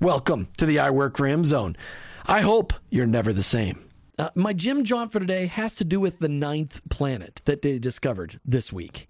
Welcome to the I Work Him zone. I hope you're never the same. Uh, my Jim jaunt for today has to do with the ninth planet that they discovered this week.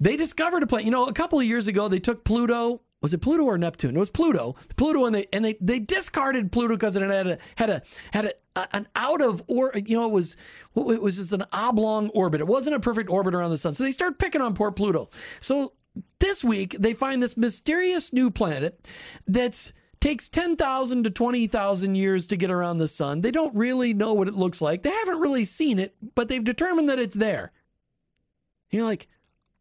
They discovered a planet. You know, a couple of years ago, they took Pluto. Was it Pluto or Neptune? It was Pluto. Pluto, and they and they they discarded Pluto because it had a had a had a, an out of or you know it was it was just an oblong orbit. It wasn't a perfect orbit around the sun. So they start picking on poor Pluto. So this week they find this mysterious new planet that's takes 10,000 to 20,000 years to get around the sun. They don't really know what it looks like. They haven't really seen it, but they've determined that it's there. You're like,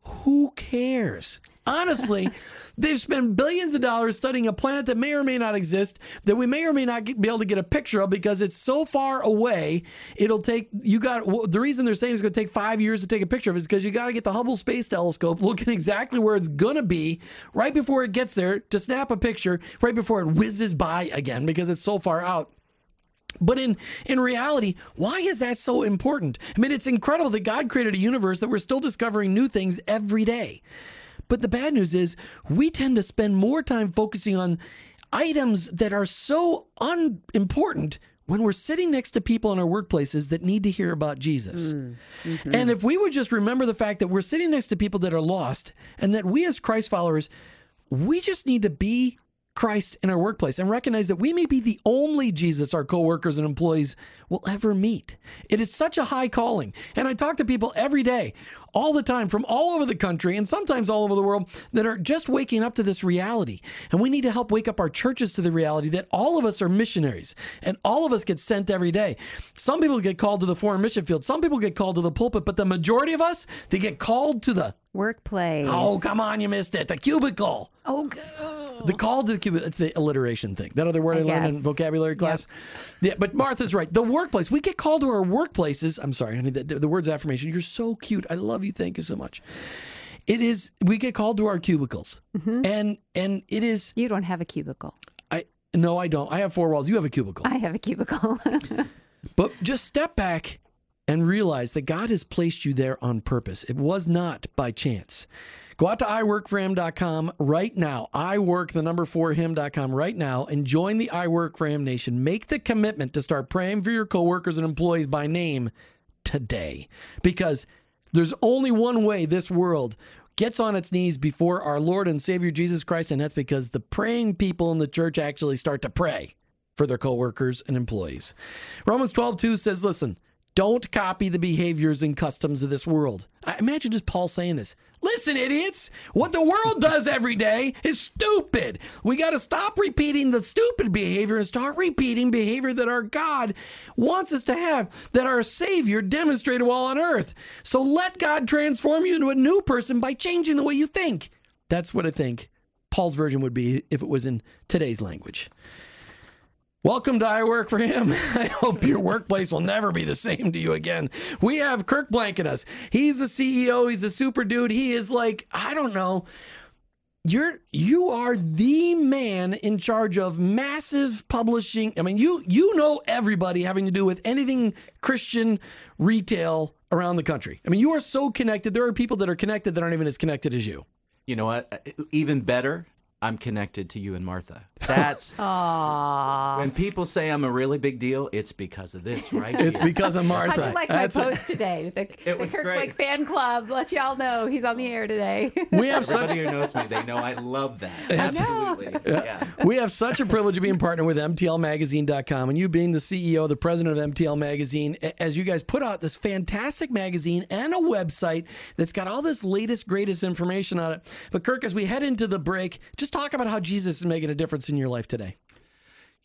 who cares? Honestly, they've spent billions of dollars studying a planet that may or may not exist, that we may or may not be able to get a picture of because it's so far away. It'll take, you got, the reason they're saying it's going to take five years to take a picture of is because you got to get the Hubble Space Telescope looking exactly where it's going to be right before it gets there to snap a picture, right before it whizzes by again because it's so far out. But in in reality, why is that so important? I mean, it's incredible that God created a universe that we're still discovering new things every day. But the bad news is we tend to spend more time focusing on items that are so unimportant when we're sitting next to people in our workplaces that need to hear about Jesus. Mm, mm-hmm. And if we would just remember the fact that we're sitting next to people that are lost and that we as Christ followers, we just need to be Christ in our workplace and recognize that we may be the only Jesus our coworkers and employees will ever meet. It is such a high calling. And I talk to people every day, all the time, from all over the country and sometimes all over the world that are just waking up to this reality. And we need to help wake up our churches to the reality that all of us are missionaries and all of us get sent every day. Some people get called to the foreign mission field, some people get called to the pulpit, but the majority of us, they get called to the workplace. Oh, come on, you missed it. The cubicle. Oh, God. The call to the cubicle. It's the alliteration thing. That other word I, I learned in vocabulary class. Yep. Yeah, but Martha's right. The workplace. We get called to our workplaces. I'm sorry, honey. The, the word's affirmation. You're so cute. I love you. Thank you so much. It is. We get called to our cubicles, mm-hmm. and and it is. You don't have a cubicle. I no, I don't. I have four walls. You have a cubicle. I have a cubicle. but just step back and realize that God has placed you there on purpose. It was not by chance. Go out to iworkforhim.com right now. iwork, the number for him.com right now and join the iWork for Him Nation. Make the commitment to start praying for your coworkers and employees by name today because there's only one way this world gets on its knees before our Lord and Savior Jesus Christ, and that's because the praying people in the church actually start to pray for their coworkers and employees. Romans 12, 2 says, listen, don't copy the behaviors and customs of this world. I imagine just Paul saying this. Listen, idiots, what the world does every day is stupid. We got to stop repeating the stupid behavior and start repeating behavior that our God wants us to have, that our Savior demonstrated while on earth. So let God transform you into a new person by changing the way you think. That's what I think Paul's version would be if it was in today's language. Welcome to I Work for Him. I hope your workplace will never be the same to you again. We have Kirk blanking us. He's the CEO, he's a super dude. He is like, I don't know. You're you are the man in charge of massive publishing. I mean, you you know everybody having to do with anything Christian retail around the country. I mean, you are so connected. There are people that are connected that aren't even as connected as you. You know what? Even better, I'm connected to you and Martha. That's when people say I'm a really big deal, it's because of this, right? It's here. because of Martha. How'd you like That's my it. post today? The, the was Kirk great. Blank fan club. Let y'all know he's on the air today. We have such Everybody who knows me, they know I love that. Absolutely. Yeah. We have such a privilege of being partnered with MTLMagazine.com and you being the CEO, the president of MTL Magazine, as you guys put out this fantastic magazine and a website that's got all this latest, greatest information on it. But Kirk, as we head into the break, just talk about how Jesus is making a difference in your life today.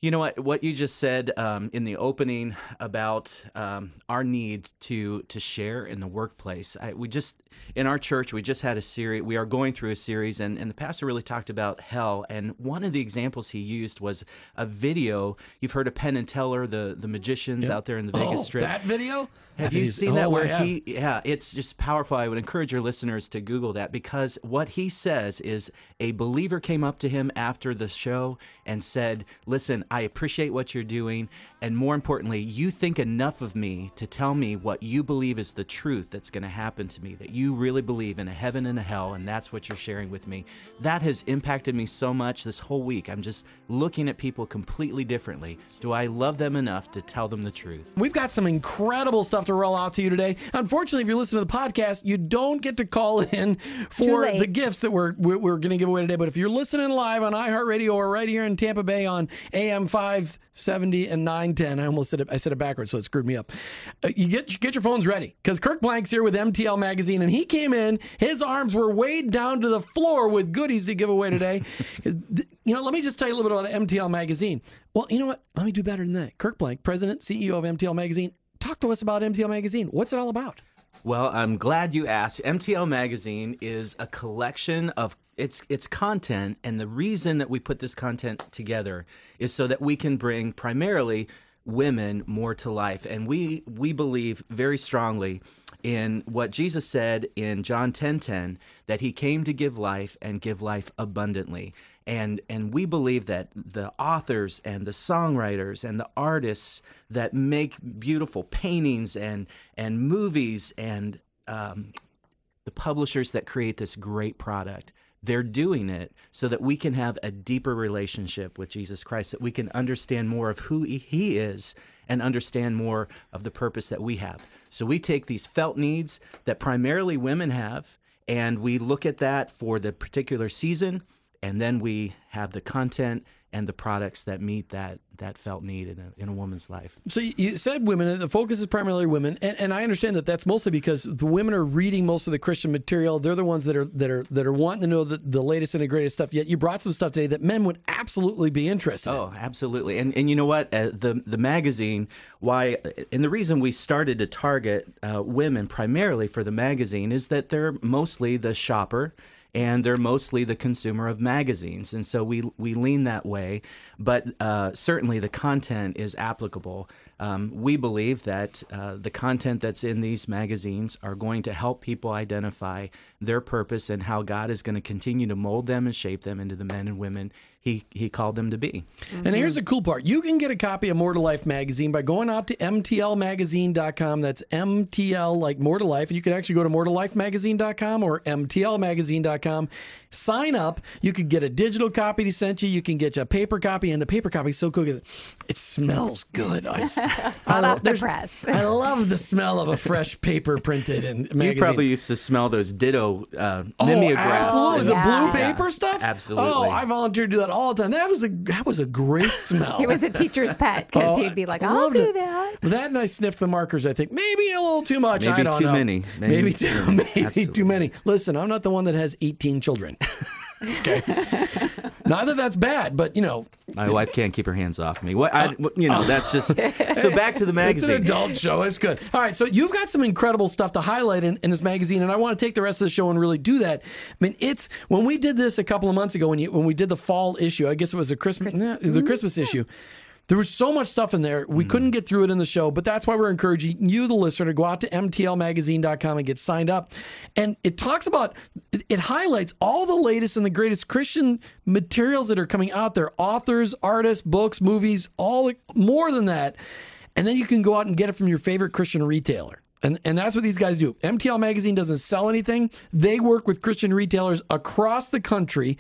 You know what? What you just said um, in the opening about um, our need to to share in the workplace. I, we just in our church we just had a series. We are going through a series, and, and the pastor really talked about hell. And one of the examples he used was a video. You've heard of Penn and Teller, the the magicians out there in the Vegas oh, Strip. that video? Have That you seen oh, that where he yeah, it's just powerful. I would encourage your listeners to Google that because what he says is a believer came up to him after the show and said, "Listen, I appreciate what you're doing, and more importantly, you think enough of me to tell me what you believe is the truth that's going to happen to me, that you really believe in a heaven and a hell, and that's what you're sharing with me." That has impacted me so much this whole week. I'm just looking at people completely differently. Do I love them enough to tell them the truth? We've got some incredible stuff to roll out to you today. Unfortunately, if you're listening to the podcast, you don't get to call in for the gifts that we're we're, we're going to give away today. But if you're listening live on iHeartRadio or right here in Tampa Bay on AM 570 and 910, I almost said it, I said it backwards, so it screwed me up. Uh, you get get your phones ready because Kirk Blank's here with MTL Magazine, and he came in. His arms were weighed down to the floor with goodies to give away today. you know, let me just tell you a little bit about MTL Magazine. Well, you know what? Let me do better than that. Kirk Blank, President, CEO of MTL Magazine. Talk to us about MTL Magazine. What's it all about? Well, I'm glad you asked. MTL Magazine is a collection of its its content, and the reason that we put this content together is so that we can bring primarily women more to life, and we we believe very strongly in what Jesus said in John 10:10 that he came to give life and give life abundantly. And and we believe that the authors and the songwriters and the artists that make beautiful paintings and and movies and um, the publishers that create this great product they're doing it so that we can have a deeper relationship with Jesus Christ, that we can understand more of who He is and understand more of the purpose that we have. So we take these felt needs that primarily women have, and we look at that for the particular season, and then we have the content and the products that meet that that felt need in a, in a woman's life. So you- said women. The focus is primarily women, and, and I understand that that's mostly because the women are reading most of the Christian material. They're the ones that are that are that are wanting to know the, the latest and the greatest stuff. Yet you brought some stuff today that men would absolutely be interested. in. Oh, absolutely. And and you know what? Uh, the the magazine, why, and the reason we started to target uh, women primarily for the magazine is that they're mostly the shopper. And they're mostly the consumer of magazines, and so we we lean that way. But uh, certainly, the content is applicable. Um, we believe that uh, the content that's in these magazines are going to help people identify their purpose and how God is going to continue to mold them and shape them into the men and women he he called them to be. And here's the cool part. You can get a copy of More to Life magazine by going out to mtlmagazine.com. That's MTL like More to Life. And you can actually go to more to lifemagazine.com or mtlmagazine.com. Sign up. You could get a digital copy to sent you. You can get a paper copy. And the paper copy is so cool because it smells good. I, just- I Hot off the press. I love the smell of a fresh paper printed in magazine. You probably used to smell those ditto uh, Oh, mimeographs. absolutely. The Yeah. blue Yeah, paper stuff? absolutely. Oh, I volunteered to do that all the time. That was a that was a great smell. He was a teacher's pet because Oh, he'd be like, I I'll do it. that. With that and I sniffed the markers, I think maybe a little too much. Maybe I don't too know. many. Maybe, Maybe too, too- maybe absolutely. too many. Listen, I'm not the one that has 18 children. okay. Not that that's bad, but you know, My wife can't keep her hands off me. What I, you know, that's just so. Back to the magazine. it's an adult show. It's good. All right, so you've got some incredible stuff to highlight in, in this magazine, and I want to take the rest of the show and really do that. I mean, it's when we did this a couple of months ago when you when we did the fall issue. I guess it was a Christmas, nah, eh, the mm-hmm. Christmas issue. There was so much stuff in there. We hmm. couldn't get through it in the show, but that's why we're encouraging you, the listener, to go out to mtlmagazine.com and get signed up. And it talks about, it highlights all the latest and the greatest Christian materials that are coming out there authors, artists, books, movies, all more than that. And then you can go out and get it from your favorite Christian retailer. And, and that's what these guys do. MTL Magazine doesn't sell anything. They work with Christian retailers across the country,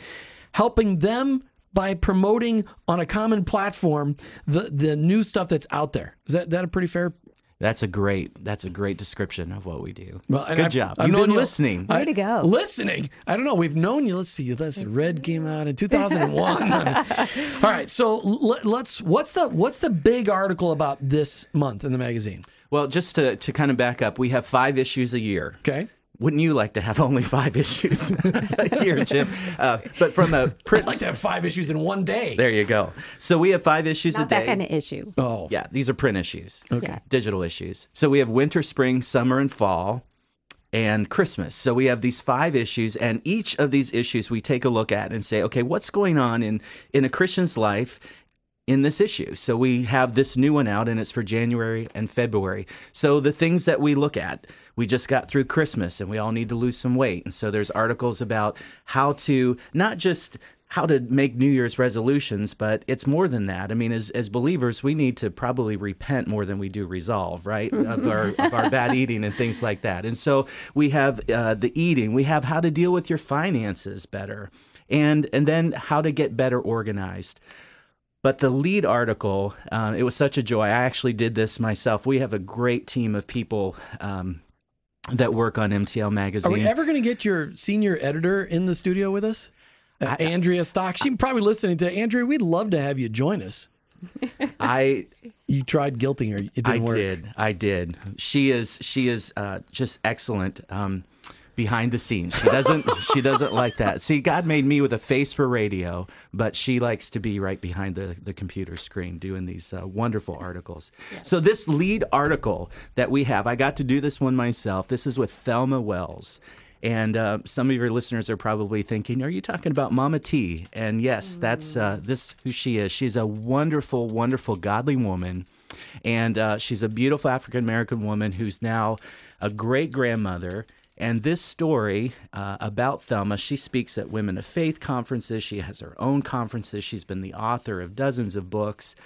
helping them by promoting on a common platform the, the new stuff that's out there. Is that, that a pretty fair? That's a great. That's a great description of what we do. Well, Good I've- job. I've You've known been you- listening. Way to go. Listening. I don't know. We've known you. Let's see. Let's. Red came out in 2001. All right. So let, let's. What's the What's the big article about this month in the magazine? well, just to to kind of back up, we have five issues a year. Okay. Wouldn't you like to have only five issues here, Jim? Uh, but from a print, I'd like to have five issues in one day. there you go. So we have five issues a Not day. that kind of issue. Oh. Yeah, these are print issues. Okay. Digital issues. So we have winter, spring, summer, and fall, and Christmas. So we have these five issues, and each of these issues we take a look at and say, okay, what's going on in in a Christian's life? In this issue. So we have this new one out and it's for January and February. So the things that we look at, we just got through Christmas and we all need to lose some weight. And so there's articles about how to not just how to make New Year's resolutions, but it's more than that. I mean, as, as believers, we need to probably repent more than we do resolve, right? of, our, of our bad eating and things like that. And so we have uh, the eating, we have how to deal with your finances better, and, and then how to get better organized. But the lead article, um, it was such a joy. I actually did this myself. We have a great team of people um, that work on MTL magazine. Are we ever going to get your senior editor in the studio with us? Uh, Andrea Stock. She's probably listening to Andrea. We'd love to have you join us. I You tried guilting her. It didn't I work. did. I did. She is she is uh, just excellent um, behind the scenes. She doesn't she doesn't like that. See, God made me with a face for radio, but she likes to be right behind the, the computer screen doing these uh, wonderful articles. So this lead article that we have, I got to do this one myself. This is with Thelma Wells. And uh, some of your listeners are probably thinking, "Are you talking about Mama T?" And yes, that's uh, this who she is. She's a wonderful, wonderful, godly woman, and uh, she's a beautiful African American woman who's now a great grandmother. And this story uh, about Thelma, she speaks at Women of Faith conferences. She has her own conferences. She's been the author of dozens of books.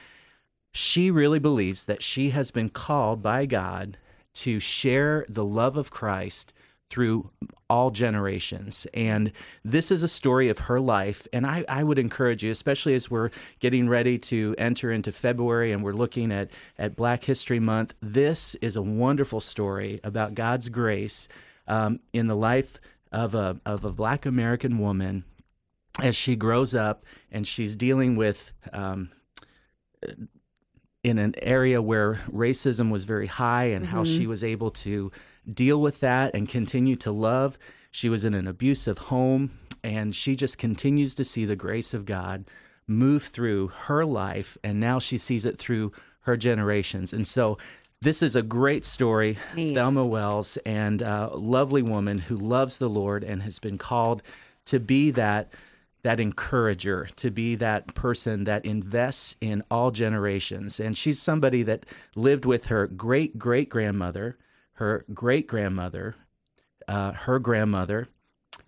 She really believes that she has been called by God to share the love of Christ through all generations. And this is a story of her life. And I, I would encourage you, especially as we're getting ready to enter into February and we're looking at, at Black History Month, this is a wonderful story about God's grace um, in the life of a, of a Black American woman as she grows up and she's dealing with. Um, in an area where racism was very high and how she was able to deal with that and continue to love. She was in an abusive home and she just continues to see the grace of God move through her life and now she sees it through her generations. And so this is a great story, Neat. Thelma Wells, and a lovely woman who loves the Lord and has been called to be that that encourager, to be that person that invests in all generations. And she's somebody that lived with her great great grandmother, her great grandmother, uh, her grandmother,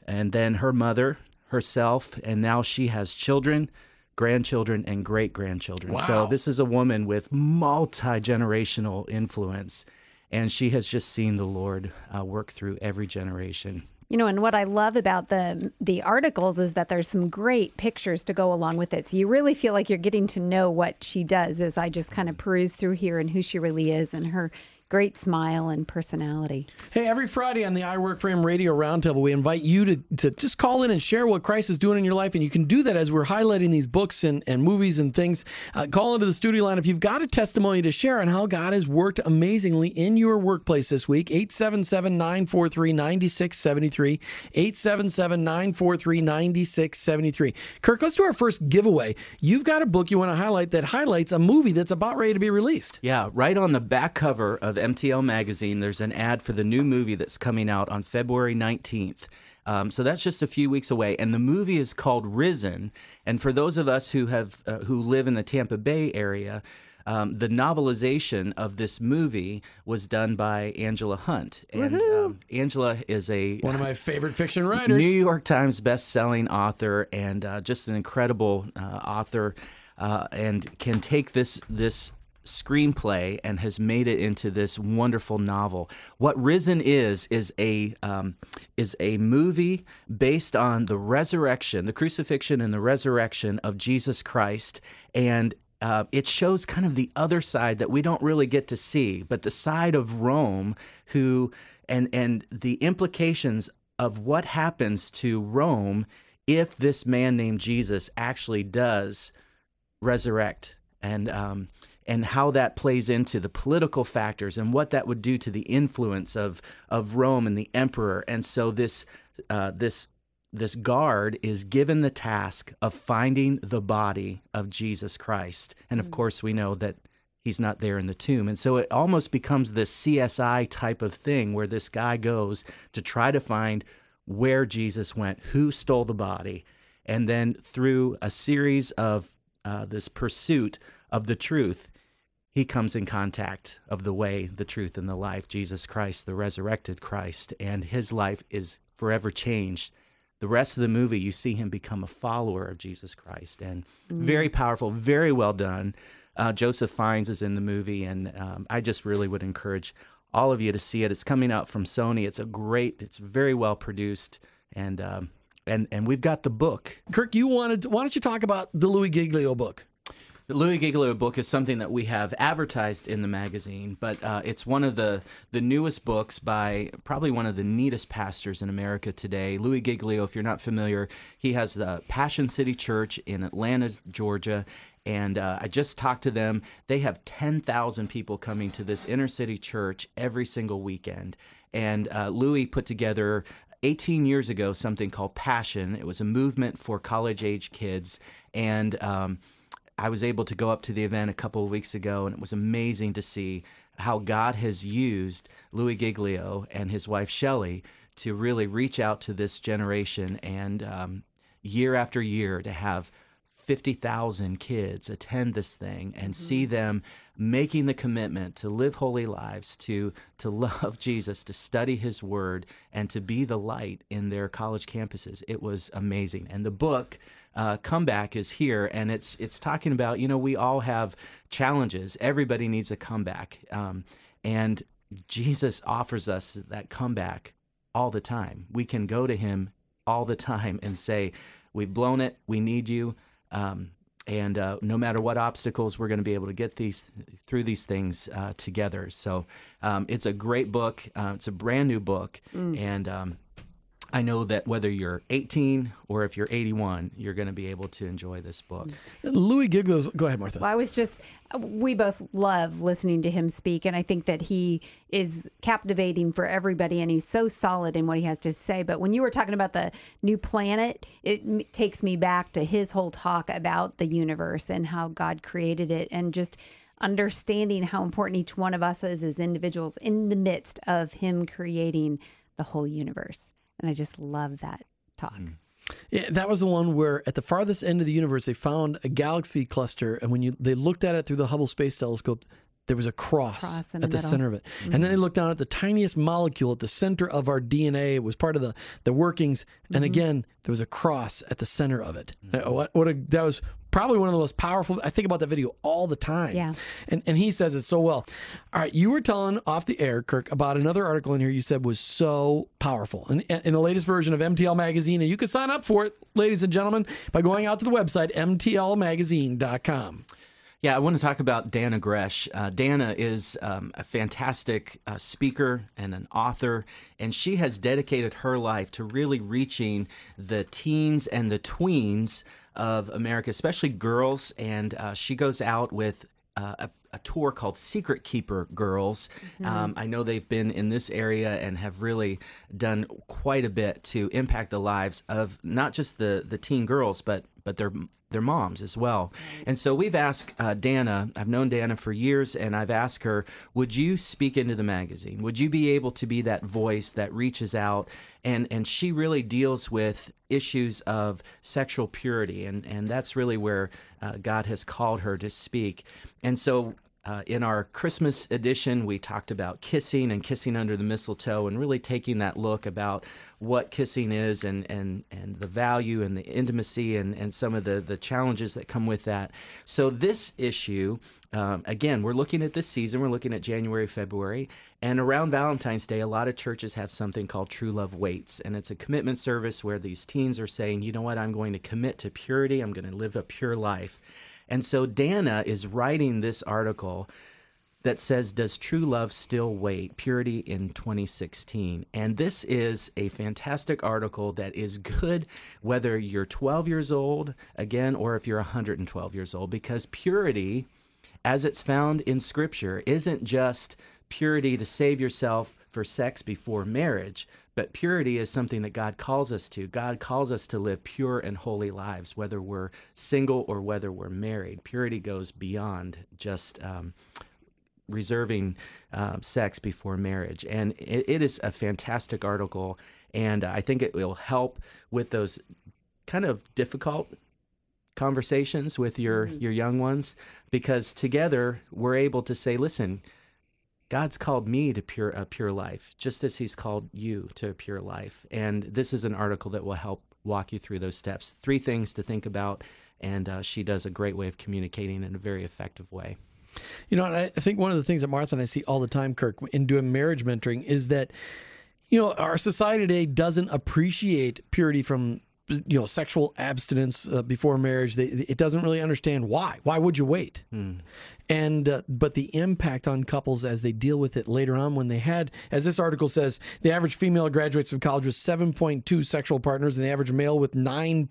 and then her mother, herself, and now she has children grandchildren, and great grandchildren. So this is a woman with multi generational influence, and she has just seen the Lord uh, work through every generation. You know, and what I love about the the articles is that there's some great pictures to go along with it. So you really feel like you're getting to know what she does as I just kind of peruse through here and who she really is and her great smile and personality. Hey, every Friday on the I Work for Him Radio Roundtable, we invite you to, to just call in and share what Christ is doing in your life. And you can do that as we're highlighting these books and, and movies and things. Uh, call into the studio line if you've got a testimony to share on how God has worked amazingly in your workplace this week. 877 943 9673. 877 943 9673. Kirk, let's do our first giveaway. You've got a book you want to highlight that highlights a movie that's about ready to be released. Yeah, right on the back cover of MTL Magazine, there's an ad for the new movie that's coming out on February 19th. Um, so that's just a few weeks away, and the movie is called Risen. And for those of us who have uh, who live in the Tampa Bay area, um, the novelization of this movie was done by Angela Hunt, and um, Angela is a One of my favorite fiction writers. New York Times best-selling author and uh, just an incredible uh, author, uh, and can take this this screenplay and has made it into this wonderful novel. What Risen is is a um, is a movie based on the resurrection, the crucifixion, and the resurrection of Jesus Christ, and uh, it shows kind of the other side that we don't really get to see, but the side of Rome, who and and the implications of what happens to Rome if this man named Jesus actually does resurrect and um, and how that plays into the political factors and what that would do to the influence of of Rome and the emperor. And so this uh, this this guard is given the task of finding the body of Jesus Christ. And of course, we know that he's not there in the tomb. And so it almost becomes this CSI type of thing where this guy goes to try to find where Jesus went, who stole the body. And then through a series of uh, this pursuit of the truth, he comes in contact of the way, the truth, and the life, Jesus Christ, the resurrected Christ, and his life is forever changed. The rest of the movie, you see him become a follower of Jesus Christ, and very powerful, very well done. Uh, Joseph Fiennes is in the movie, and um, I just really would encourage all of you to see it. It's coming out from Sony. It's a great, it's very well produced, and um, and and we've got the book. Kirk, you wanted. why don't you talk about the Louis Giglio book? The Louis Giglio book is something that we have advertised in the magazine, but uh, it's one of the, the newest books by probably one of the neatest pastors in America today. Louis Giglio, if you're not familiar, he has the Passion City Church in Atlanta, Georgia. And uh, I just talked to them. They have 10,000 people coming to this inner city church every single weekend. And uh, Louis put together 18 years ago something called Passion. It was a movement for college age kids. And um, I was able to go up to the event a couple of weeks ago, and it was amazing to see how God has used Louis Giglio and his wife Shelley to really reach out to this generation and um, year after year to have 50,000 kids attend this thing and see them making the commitment to live holy lives, to to love Jesus, to study his word and to be the light in their college campuses. It was amazing. And the book uh, comeback is here and it's it's talking about you know we all have challenges. Everybody needs a comeback. Um, and jesus offers us that comeback all the time. We can go to him all the time and say we've blown it. We need you. Um, and uh, no matter what obstacles we're going to be able to get these through these things uh, together. So um, it's a great book. Uh, it's a brand new book. And um, I know that whether you're 18 or if you're 81, you're going to be able to enjoy this book. Louis Giglio's. Go ahead, Martha. Well, I was just, we both love listening to him speak. And I think that he is captivating for everybody and he's so solid in what he has to say. But when you were talking about the new planet, it m- takes me back to his whole talk about the universe and how God created it and just understanding how important each one of us is as individuals in the midst of him creating the whole universe. And I just love that talk. Mm. Yeah, that was the one where at the farthest end of the universe they found a galaxy cluster, and when you they looked at it through the Hubble Space Telescope, there was a cross, Cross in at the the center of it. And then they mm-hmm. looked down at the tiniest molecule at the center of our DNA. It was part of the the workings, and mm-hmm. again there was a cross at the center of it. Uh, What what a, that was probably one of the most powerful. I think about that video all the time. Yeah. And and he says it so well. All right, you were telling off the air, Kirk, about another article in here you said was so powerful. And in, in the latest version of MTL Magazine, and you can sign up for it, ladies and gentlemen, by going out to the website mtlmagazine.com. Yeah, I want to talk about Dannah Gresh. Uh, Dannah is um, a fantastic uh, speaker and an author, and she has dedicated her life to really reaching the teens and the tweens of America, especially girls. And uh, she goes out with uh, a, a, tour called Secret Keeper Girls. Mm-hmm. Um, I know they've been in this area and have really done quite a bit to impact the lives of not just the the teen girls, but but their their moms as well. And so we've asked uh, Dannah. I've known Dannah for years, and I've asked her, "Would you speak into the magazine? Would you be able to be that voice that reaches out?" And and she really deals with issues of sexual purity, and and that's really where uh, God has called her to speak. And so uh, in our Christmas edition, we talked about kissing and kissing under the mistletoe, and really taking that look about what kissing is and and and the value and the intimacy and and some of the the challenges that come with that. So this issue, um, again, we're looking at this season. We're looking at January, February, and around Valentine's Day, a lot of churches have something called True Love Waits, and it's a commitment service where these teens are saying, you know what, I'm going to commit to purity. I'm going to live a pure life. And so Dannah is writing this article that says, Does True Love Still Wait? Purity in 2016. And this is a fantastic article that is good whether you're 12 years old, again, or if you're 112 years old, because purity, as it's found in Scripture, isn't just purity to save yourself for sex before marriage, but purity is something that God calls us to. God calls us to live pure and holy lives, whether we're single or whether we're married. Purity goes beyond just um, reserving uh, sex before marriage. And it, it is a fantastic article. And I think it will help with those kind of difficult conversations with your, mm-hmm. your young ones because together we're able to say, listen, God's called me to pure a pure life, just as He's called you to a pure life. And this is an article that will help walk you through those steps. Three things to think about, and uh, she does a great way of communicating in a very effective way. You know, I think one of the things that Martha and I see all the time, Kirk, in doing marriage mentoring is that, you know, our society today doesn't appreciate purity from you know sexual abstinence uh, before marriage they, it doesn't really understand why why would you wait hmm. And uh, but the impact on couples as they deal with it later on when they had as this article says the average female graduates from college with 7.2 sexual partners and the average male with 9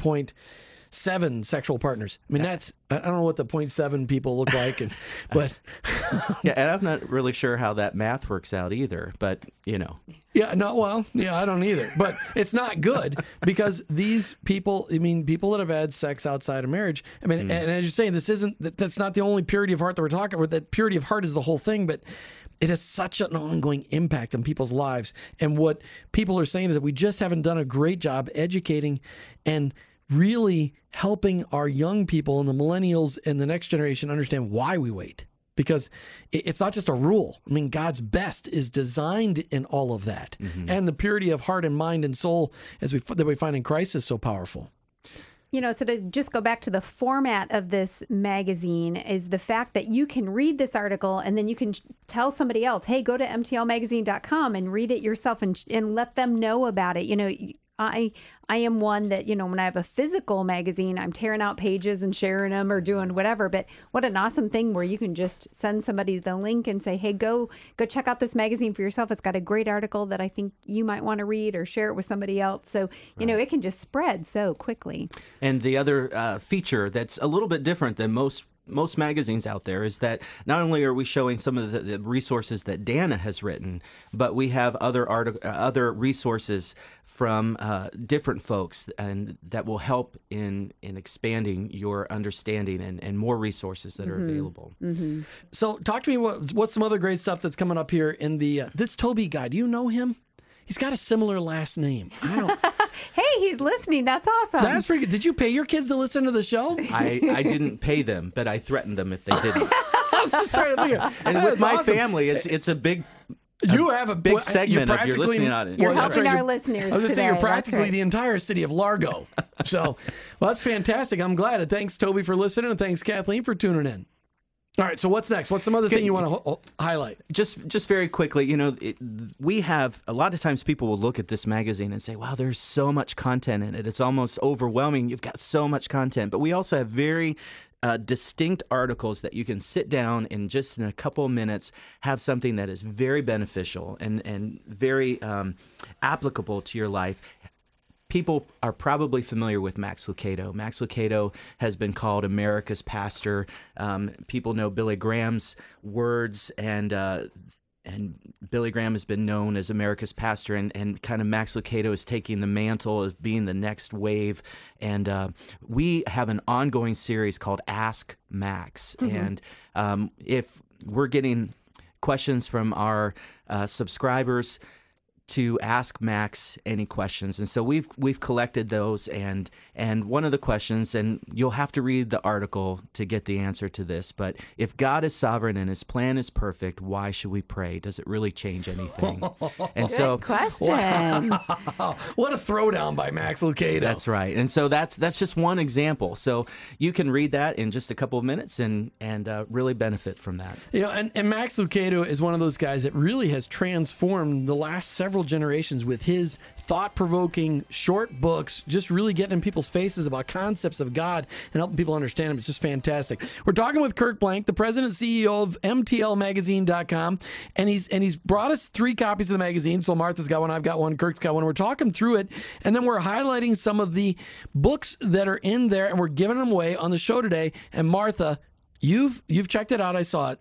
seven sexual partners. I mean, that's I don't know what the point seven people look like, and, but yeah, and I'm not really sure how that math works out either. But you know, yeah, no, well, yeah, I don't either. But it's not good because these people, I mean, people that have had sex outside of marriage. I mean, mm. and as you're saying, this isn't that's not the only purity of heart that we're talking about. That purity of heart is the whole thing, but it has such an ongoing impact on people's lives. And what people are saying is that we just haven't done a great job educating and really helping our young people and the millennials and the next generation understand why we wait. Because it's not just a rule. I mean, God's best is designed in all of that, mm-hmm. and the purity of heart and mind and soul, as we that we find in Christ, is so powerful. You know, so to just go back to the format of this magazine is the fact that you can read this article and then you can tell somebody else, hey, go to mtlmagazine.com and read it yourself and, and let them know about it. You know, I I am one that you know when I have a physical magazine, I'm tearing out pages and sharing them or doing whatever. But what an awesome thing where you can just send somebody the link and say, "Hey, go go check out this magazine for yourself. It's got a great article that I think you might want to read or share it with somebody else." So you right. know it can just spread so quickly. And the other uh, feature that's a little bit different than most most magazines out there is that not only are we showing some of the, the resources that Dannah has written, but we have other art, uh, other resources from uh, different folks and that will help in in expanding your understanding and, and more resources that are mm-hmm. available. Mm-hmm. So, talk to me what, what's some other great stuff that's coming up here in the uh, this Toby guy. Do you know him? He's got a similar last name. I don't. Hey, he's listening. That's awesome. That's pretty good. Did you pay your kids to listen to the show? I, I didn't pay them, but I threatened them if they didn't. I was just trying to think. And with my awesome. family, it's it's a big You have a big well, segment you're of your listening audience. You're that's helping right, our you're- listeners I was gonna say you're practically right. the entire city of Largo. so, well, that's fantastic. I'm glad. And thanks, Toby, for listening, and thanks, Kathleen, for tuning in. All right. So, what's next? What's some other thing you want to ho- highlight? just just very quickly, you know, it, we have a lot of times people will look at this magazine and say, "Wow, there's so much content in it. It's almost overwhelming. You've got so much content." But we also have very uh, distinct articles that you can sit down and just in a couple of minutes have something that is very beneficial and and very um, applicable to your life people are probably familiar with Max Lucado. Max Lucado has been called America's pastor. Um, people know Billy Graham's words, and uh, and Billy Graham has been known as America's pastor, and, and kind of Max Lucado is taking the mantle of being the next wave. And uh, we have an ongoing series called Ask Max, and um, if we're getting questions from our uh, subscribers to ask Max any questions. And so we've we've collected those and and one of the questions and you'll have to read the article to get the answer to this, but if God is sovereign and his plan is perfect, why should we pray? Does it really change anything? and so Good question. What a throwdown by Max Lucado. that's right. And so that's that's just one example. So you can read that in just a couple of minutes and and uh, really benefit from that. You know, and, and Max Lucado is one of those guys that really has transformed the last several generations with his thought provoking short books, just really getting in people's faces about concepts of God and helping people understand them. It's just fantastic. We're talking with Kirk Blank, the president CEO of MTLMagazine.com, and he's and he's brought us three copies of the magazine. So Martha's got one, I've got one, Kirk's got one. We're talking through it, and then we're highlighting some of the books that are in there, and we're giving them away on the show today. And Martha, You've you've checked it out. I saw it.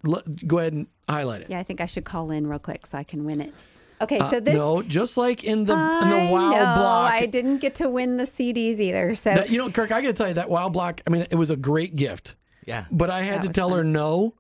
Go ahead and highlight it. yeah, I think I should call in real quick so I can win it. Okay, so this. Uh, no, just like in the in the Wow know, block. I didn't get to win the CDs either. So That- you know, Kirk, I got to tell you that Wow block. I mean, it was a great gift, Yeah. but I had That to was tell her no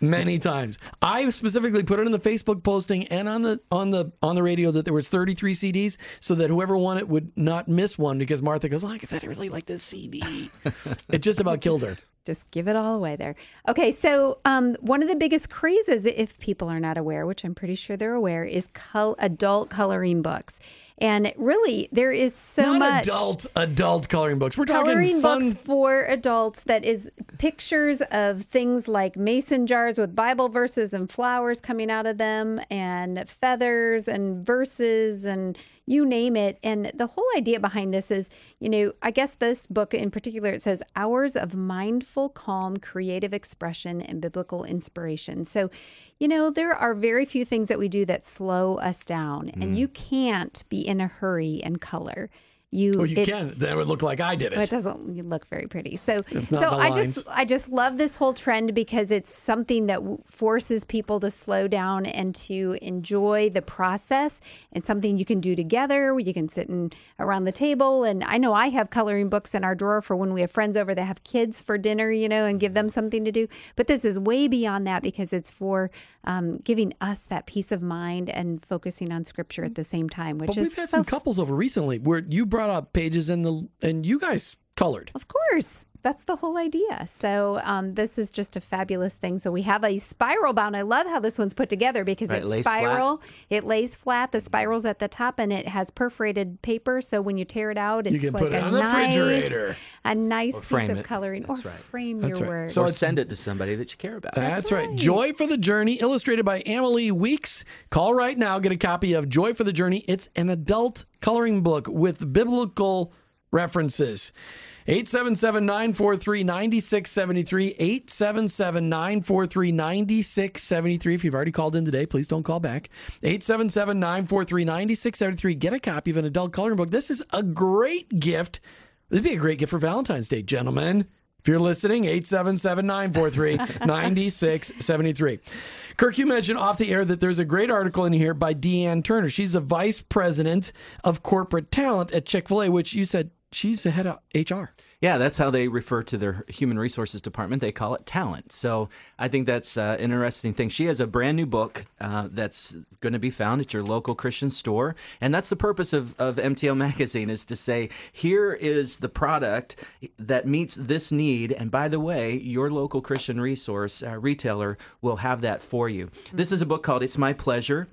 many times. I specifically put it in the Facebook posting and on the on the on the radio that there was 33 CDs, so that whoever won it would not miss one. Because Martha goes, "Like I said, I really like this CD." it just about killed her. Just give it all away there. Okay, so um, one of the biggest crazes, if people are not aware, which I'm pretty sure they're aware, is col- adult coloring books. And really, there is so Not much adult adult coloring books. We're talking coloring fun. books for adults that is pictures of things like mason jars with Bible verses and flowers coming out of them, and feathers and verses and you name it. And the whole idea behind this is, you know, I guess this book in particular it says hours of mindful, calm, creative expression and biblical inspiration. So, you know, there are very few things that we do that slow us down, and mm. you can't be in a hurry and color. You, well, you it- can. That would look like I did it it. doesn't look very pretty. So, so I just I just love this whole trend because it's something that w- forces people to slow down and to enjoy the process, and something you can do together. where You can sit in, around the table, and I know I have coloring books in our drawer for when we have friends over that have kids for dinner, you know, and give them something to do. But this is way beyond that because it's for um, giving us that peace of mind and focusing on Scripture at the same time, which But is we've had so some couples over recently where you brought up pages in the and you guys colored. Of course. That's the whole idea. So, um, this is just a fabulous thing. So, we have a spiral bound. I love how this one's put together because Right, it's lays flat. spiral. It lays flat. The spiral's at the top and it has perforated paper. So, when you tear it out, it's like put it a on the nice, refrigerator. A nice Or piece of it. coloring That's or right. frame That's your right. work. So or send it to somebody that you care about. That's, right. right. Joy for the Journey, illustrated by Emily Weeks. Call right now, get a copy of Joy for the Journey. It's an adult coloring book with biblical references. 877 943 9673. 877 943 9673. If you've already called in today, please don't call back. 877 943 9673. Get a copy of an adult coloring book. This is a great gift. It'd be a great gift for Valentine's Day, gentlemen. If you're listening, 877 943 9673. Kirk, you mentioned off the air that there's a great article in here by Dee Ann Turner. She's the vice president of corporate talent at Chick fil A, which you said she's the head of HR. Yeah, that's how they refer to their human resources department. They call it talent. So I think that's uh, an interesting thing. She has a brand new book uh, that's going to be found at your local Christian store, and that's the purpose of, of MTL Magazine is to say here is the product that meets this need, and by the way, your local Christian resource uh, retailer will have that for you. This is a book called "It's My Pleasure."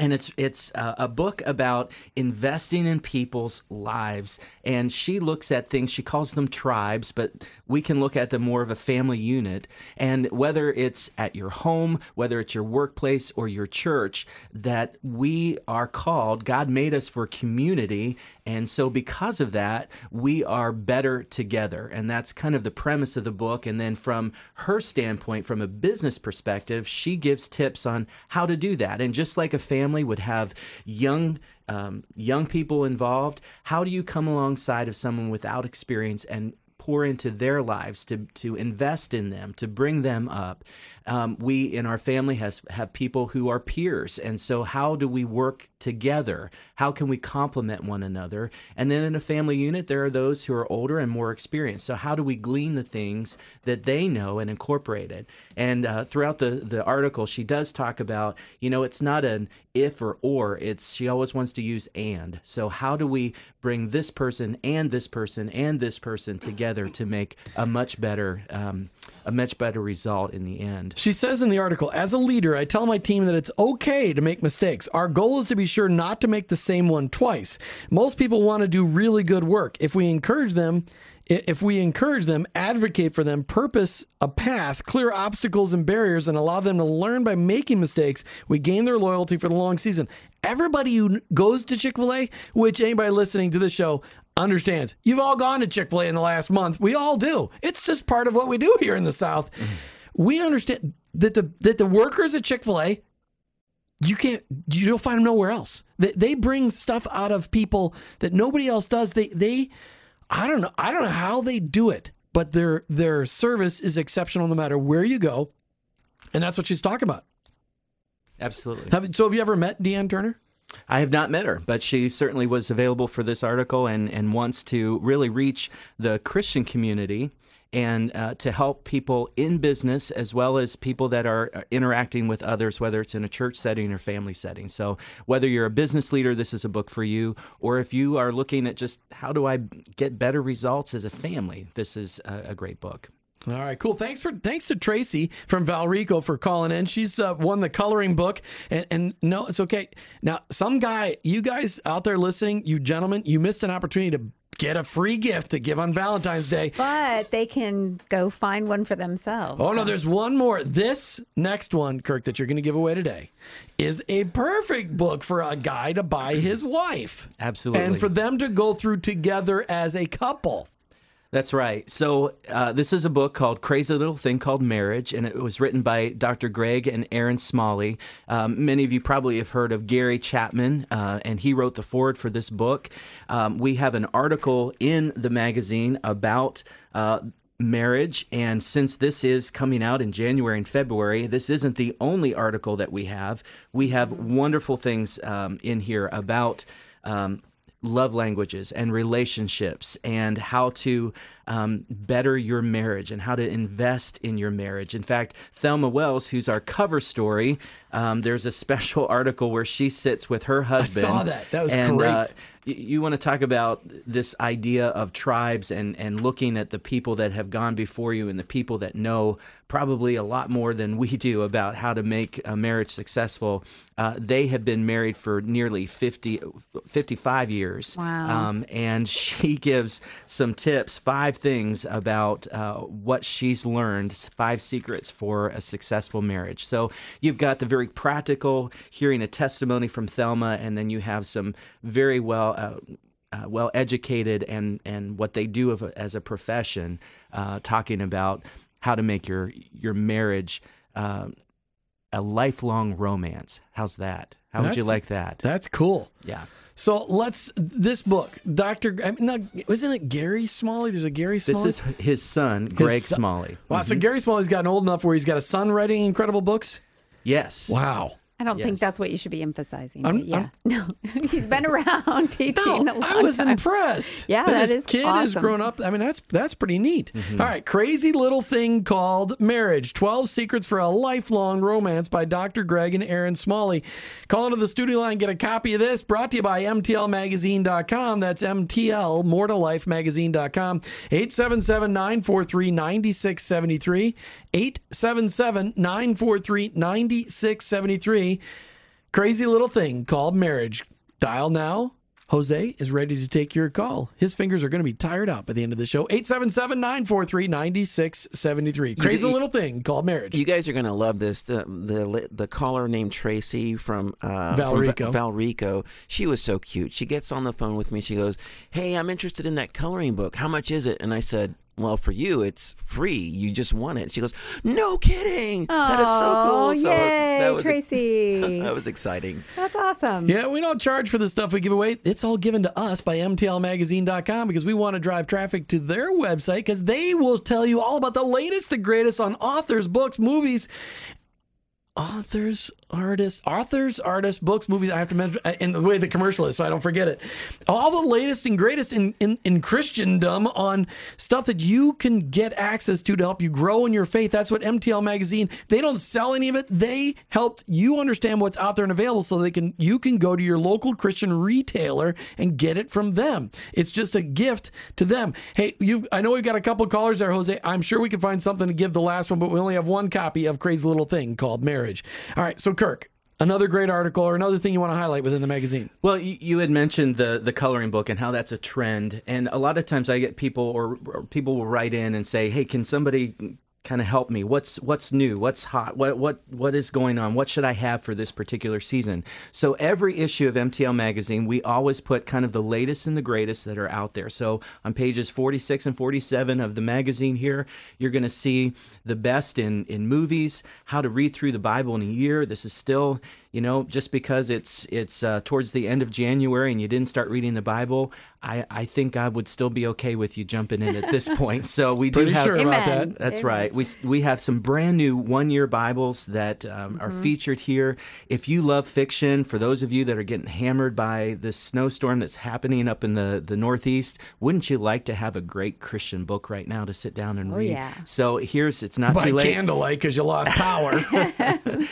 And it's it's uh, a book about investing in people's lives. And she looks at things she calls them tribes but we can look at them more of a family unit. And whether it's at your home whether it's your workplace or your church that we are called god made us for community. And so because of that we are better together. And that's kind of the premise of the book. And then from her standpoint from a business perspective she gives tips on how to do that. And just like a family family would have young um, young people involved. How do you come alongside of someone without experience and pour into their lives to to invest in them to bring them up um, we in our family has have people who are peers, and so how do we work together? How can we complement one another? And then in a family unit, there are those who are older and more experienced. So how do we glean the things that they know and incorporate it? And uh, throughout the the article, she does talk about you know it's not an if or or. It's she always wants to use and. So how do we bring this person and this person and this person together to make a much better um, a much better result in the end. She says in the article, as a leader, I tell my team that it's okay to make mistakes. Our goal is to be sure not to make the same one twice. Most people want to do really good work. If we encourage them, if we encourage them, advocate for them, purpose a path, clear obstacles and barriers, and allow them to learn by making mistakes, we gain their loyalty for the long season. Everybody who goes to Chick fil A, which anybody listening to this show understands, you've all gone to Chick fil A in the last month. We all do. It's just part of what we do here in the South. Mm-hmm. We understand that the, that the workers at Chick fil A, you can't you don't find them nowhere else. They, they bring stuff out of people that nobody else does. They they I don't know. I don't know how they do it, but their their service is exceptional no matter where you go, and that's what she's talking about. Absolutely. Have, so, have you ever met Dee Ann Turner? I have not met her, but she certainly was available for this article and, and wants to really reach the Christian community and uh, to help people in business as well as people that are uh, interacting with others, whether it's in a church setting or family setting. So, whether you're a business leader, this is a book for you, or if you are looking at just how do I get better results as a family, this is a, a great book. All right, cool. Thanks for thanks to Tracy from Valrico for calling in. She's uh, won the coloring book, and and no, it's okay. Now, some guy, you guys out there listening, you gentlemen, you missed an opportunity to get a free gift to give on Valentine's Day. But they can go find one for themselves. Oh, so. no, there's one more. This next one, Kirk, that you're going to give away today is a perfect book for a guy to buy his wife. Absolutely. And for them to go through together as a couple. That's right. So, uh, this is a book called Crazy Little Thing Called Marriage, and it was written by Dr. Greg and Erin Smalley. Um, many of you probably have heard of Gary Chapman, uh, and he wrote the foreword for this book. Um, we have an article in the magazine about. Uh, marriage. And since this is coming out in January and February, this isn't the only article that we have. We have wonderful things um, in here about um, love languages and relationships and how to um, better your marriage and how to invest in your marriage. In fact, Thelma Wells, who's our cover story, um, there's a special article where she sits with her husband. I saw that. That was and, great. Uh, you want to talk about this idea of tribes and, and looking at the people that have gone before you and the people that know probably a lot more than we do about how to make a marriage successful. Uh, they have been married for nearly 50, 55 years. Wow. Um, and she gives some tips, five things about uh, what she's learned, five secrets for a successful marriage. So you've got the very practical, hearing a testimony from Thelma, and then you have some very well. Uh, uh, well educated and and what they do a, as a profession, uh, talking about how to make your your marriage uh, a lifelong romance. How's that? How that's, would you like that? That's cool. Yeah. So let's this book, Doctor. I mean, no, wasn't it Gary Smalley? There's a Gary Smalley. This is his son, Greg son. Smalley. Wow. Mm-hmm. So Gary Smalley's gotten old enough where he's got a son writing incredible books. Yes. Wow. I don't yes. think that's what you should be emphasizing. I'm, yeah, I'm, no, he's been around teaching. No, I was time. impressed. Yeah, that his kid awesome. has grown up. I mean, that's that's pretty neat. Mm-hmm. All right, crazy little thing called marriage: Twelve Secrets for a Lifelong Romance by Dr. Greg and Erin Smalley. Call into the studio line, get a copy of this. Brought to you by MTLMagazine.com. That's MTL More to Life Magazine.com. 877 943 9673. 877 943 9673. Crazy little thing called marriage. Dial now. Jose is ready to take your call. His fingers are going to be tired out by the end of the show. 877 943 9673. Crazy You- little thing called marriage. You guys are gonna love this. The the the caller named Tracy from uh, Valrico. Va- Valrico. She was so cute. She gets on the phone with me. She goes, "Hey, I'm interested in that coloring book. How much is it?" And I said, "Well, for you, it's free. You just won it." She goes, "No kidding. that is so cool." So uh, yay, that was Tracy. that was exciting. That's awesome. Yeah, we don't charge for the stuff we give away. It's all given to us by MTLMagazine.com because we want to drive traffic to their website because they will tell you all about the latest, the greatest on authors, books, movies, authors, artists, authors, artists, books, movies. I have to mention uh, in the way the commercial is, so I don't forget it. All the latest and greatest in, in, in Christendom on stuff that you can get access to to help you grow in your faith. That's what MTL Magazine. They don't sell any of it. They helped you understand what's out there and available, so they can you can go to your local Christian retailer and get it from them. It's just a gift to them. Hey, you. I know we've got a couple callers there, Jose. I'm sure we can find something to give the last one, but we only have one copy of Crazy Little Thing called Marriage. All right, so Kirk, another great article or another thing you want to highlight within the magazine. Well, you, had mentioned the the coloring book and how that's a trend, and a lot of times I get people or, or people will write in and say, "Hey, can somebody kind of help me? What's what's new? What's hot? What what what is going on? What should I have for this particular season?" So every issue of MTL magazine, we always put kind of the latest and the greatest that are out there. So on pages 46 and 47 of the magazine here, you're going to see the best in in movies, how to read through the Bible in a year. This is still you know, just because it's it's uh, towards the end of January and you didn't start reading the Bible, I, I think God would still be okay with you jumping in at this point. So we do Pretty have sure about that. that's Amen. right. We we have some brand new one year Bibles that um, are featured here. If you love fiction, for those of you that are getting hammered by this snowstorm that's happening up in the the Northeast, wouldn't you like to have a great Christian book right now to sit down and Oh, read? yeah. So here's it's not By too late. candlelight because you lost power.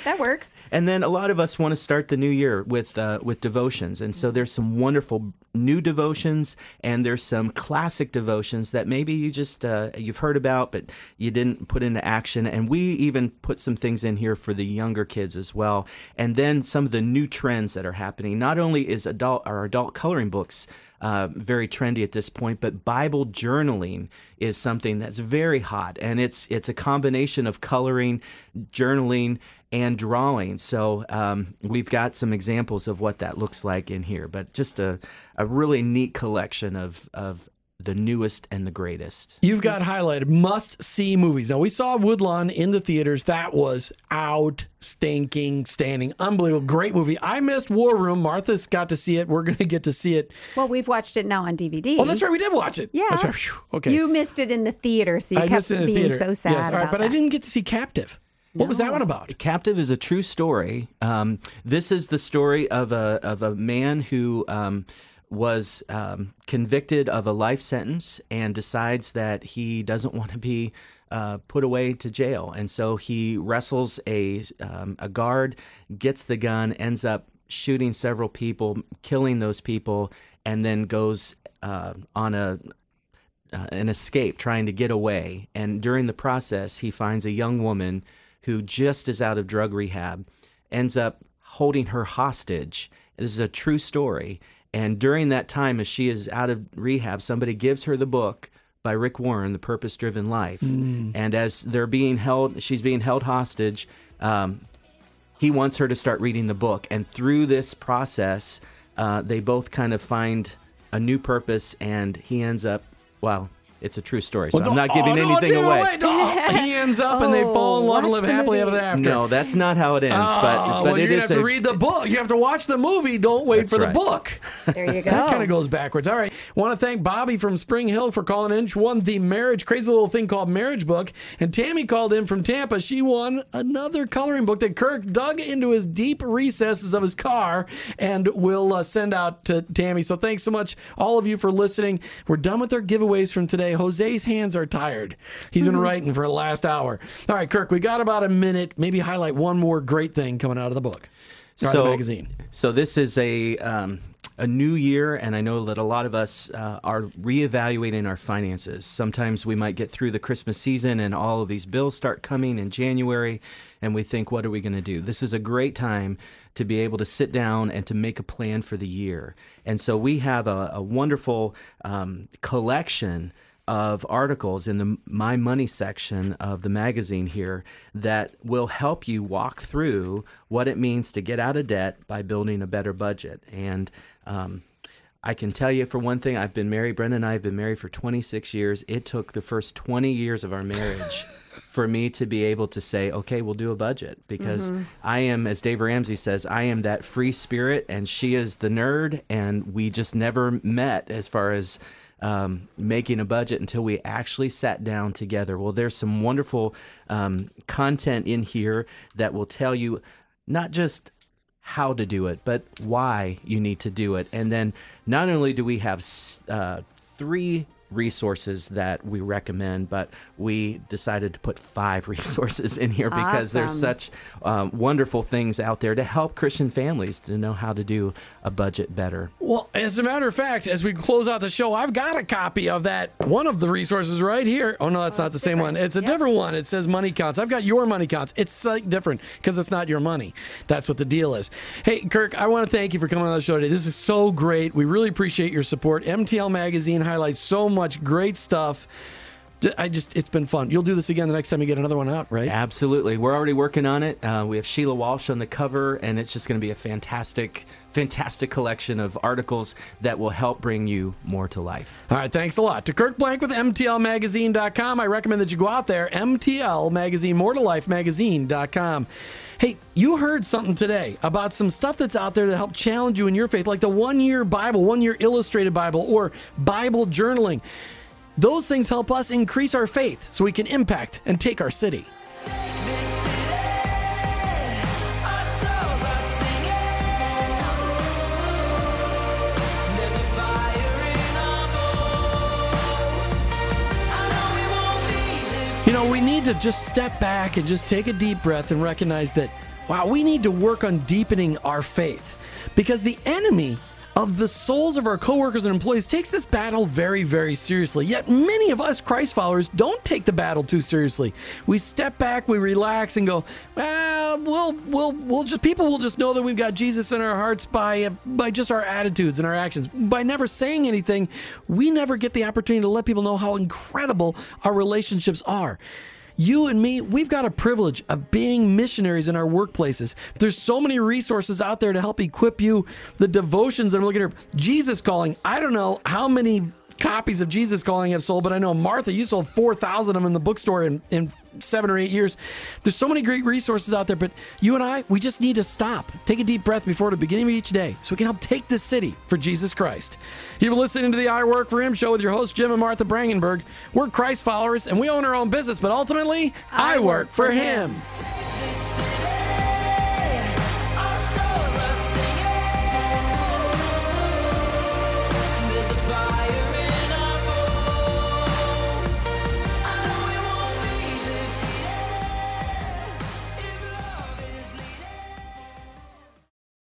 That works. And then a lot of us want to start the new year with uh, with devotions, and so there's some wonderful new devotions, and there's some classic devotions that maybe you just uh, you've heard about, but you didn't put into action. And we even put some things in here for the younger kids as well. And then some of the new trends that are happening. Not only is adult our adult coloring books uh, very trendy at this point. But Bible journaling is something that's very hot, and it's it's a combination of coloring, journaling, and drawing. So um, we've got some examples of what that looks like in here. But just a a really neat collection of of the newest and the greatest. You've got highlighted must see movies. Now we saw Woodlawn in the theaters. That was out stinking standing. Unbelievable. Great movie. I missed War Room. Martha's got to see it. We're gonna get to see it. Well, we've watched it now on DVD. Oh, that's right. We did watch it. Yeah. That's right. Phew. Okay. You missed it in the theater, so you I kept missed it in the being theater. so sad Yes. All right, about but I didn't get to see Captive. What was that one about? Captive is a true story. Um, this is the story of a of a man who um, was um, convicted of a life sentence and decides that he doesn't want to be uh, put away to jail, and so he wrestles a um, a guard, gets the gun, ends up shooting several people, killing those people, and then goes uh, on a uh, an escape, trying to get away. And during the process, he finds a young woman who just is out of drug rehab, ends up holding her hostage. This is a true story. And during that time, as she is out of rehab, somebody gives her the book by Rick Warren, The Purpose Driven Life. And as they're being held, she's being held hostage. Um, he wants her to start reading the book. And through this process, uh, they both kind of find a new purpose, and he ends up, well, it's a true story. So I'm not giving oh, anything it away. No, he ends up and they fall in Oh, love and live happily movie. ever after. No, that's not how it ends. Oh, but but well, you're gonna have to a- read the book. You have to watch the movie. Don't wait That's for the right. book. There you go. That kind of goes backwards. All right. Want to thank Bobby from Spring Hill for calling in. She won the marriage, crazy little thing called Marriage Book. And Tammy called in from Tampa. She won another coloring book that Kirk dug into his deep recesses of his car and will uh, send out to Tammy. So thanks so much, all of you, for listening. We're done with our giveaways from today. Jose's hands are tired. He's been writing for the last hour. All right, Kirk, we got about a minute. Maybe highlight one more great thing coming out of the book. so, the magazine. So this is a um, a new year, and I know that a lot of us uh, are reevaluating our finances. Sometimes we might get through the Christmas season and all of these bills start coming in January, and we think, what are we going to do? This is a great time to be able to sit down and to make a plan for the year. And so we have a, a wonderful um, collection of articles in the My Money section of the magazine here that will help you walk through what it means to get out of debt by building a better budget. And um, I can tell you for one thing, I've been married, Brenda and I have been married for 26 years. It took the first 20 years of our marriage for me to be able to say, okay, we'll do a budget because Mm-hmm. I am, as Dave Ramsey says, I am that free spirit and she is the nerd. And we just never met as far as um, making a budget until we actually sat down together. Well, there's some wonderful um, content in here that will tell you not just how to do it, but why you need to do it. And then not only do we have uh, three resources that we recommend, but we decided to put five resources in here because there's such um, wonderful things out there to help Christian families to know how to do a budget better. Well, as a matter of fact, as we close out the show, I've got a copy of that one of the resources right here. Oh no, that's not the same one. It's a different one. It says money counts. I've got your money counts. It's like different because it's not your money. That's what the deal is. Hey, Kirk, I want to thank you for coming on the show today. This is so great. We really appreciate your support. MTL Magazine highlights so much great stuff. I just, it's been fun. You'll do this again the next time you get another one out, right? Absolutely. We're already working on it. Uh, we have Sheila Walsh on the cover, and it's just going to be a fantastic, fantastic collection of articles that will help bring you more to life. All right, thanks a lot. To Kirk Blank with MTLMagazine.com, I recommend that you go out there, MTL Magazine, More to Life Magazine.com. Hey, you heard something today about some stuff that's out there to help challenge you in your faith, like the one year Bible, one year illustrated Bible, or Bible journaling. Those things help us increase our faith so we can impact and take our city. You know, we need to just step back and just take a deep breath and recognize that, wow, we need to work on deepening our faith because the enemy of the souls of our coworkers and employees takes this battle very, very seriously. Yet many of us Christ followers don't take the battle too seriously. We step back, we relax, and go, "Well, we'll, we'll, we'll just people will just know that we've got Jesus in our hearts by by just our attitudes and our actions. By never saying anything, we never get the opportunity to let people know how incredible our relationships are." You and me, we've got a privilege of being missionaries in our workplaces. There's so many resources out there to help equip you. The devotions that I'm looking at, Jesus calling. I don't know how many copies of Jesus Calling have sold, but I know Martha, you sold 4,000 of them in the bookstore in, in seven or eight years. There's so many great resources out there, but you and I, we just need to stop, take a deep breath before the beginning of each day so we can help take this city for Jesus Christ. You've been listening to the I Work for Him show with your hosts, Jim and Martha Brangenberg. We're Christ followers and we own our own business, but ultimately, I, work for him.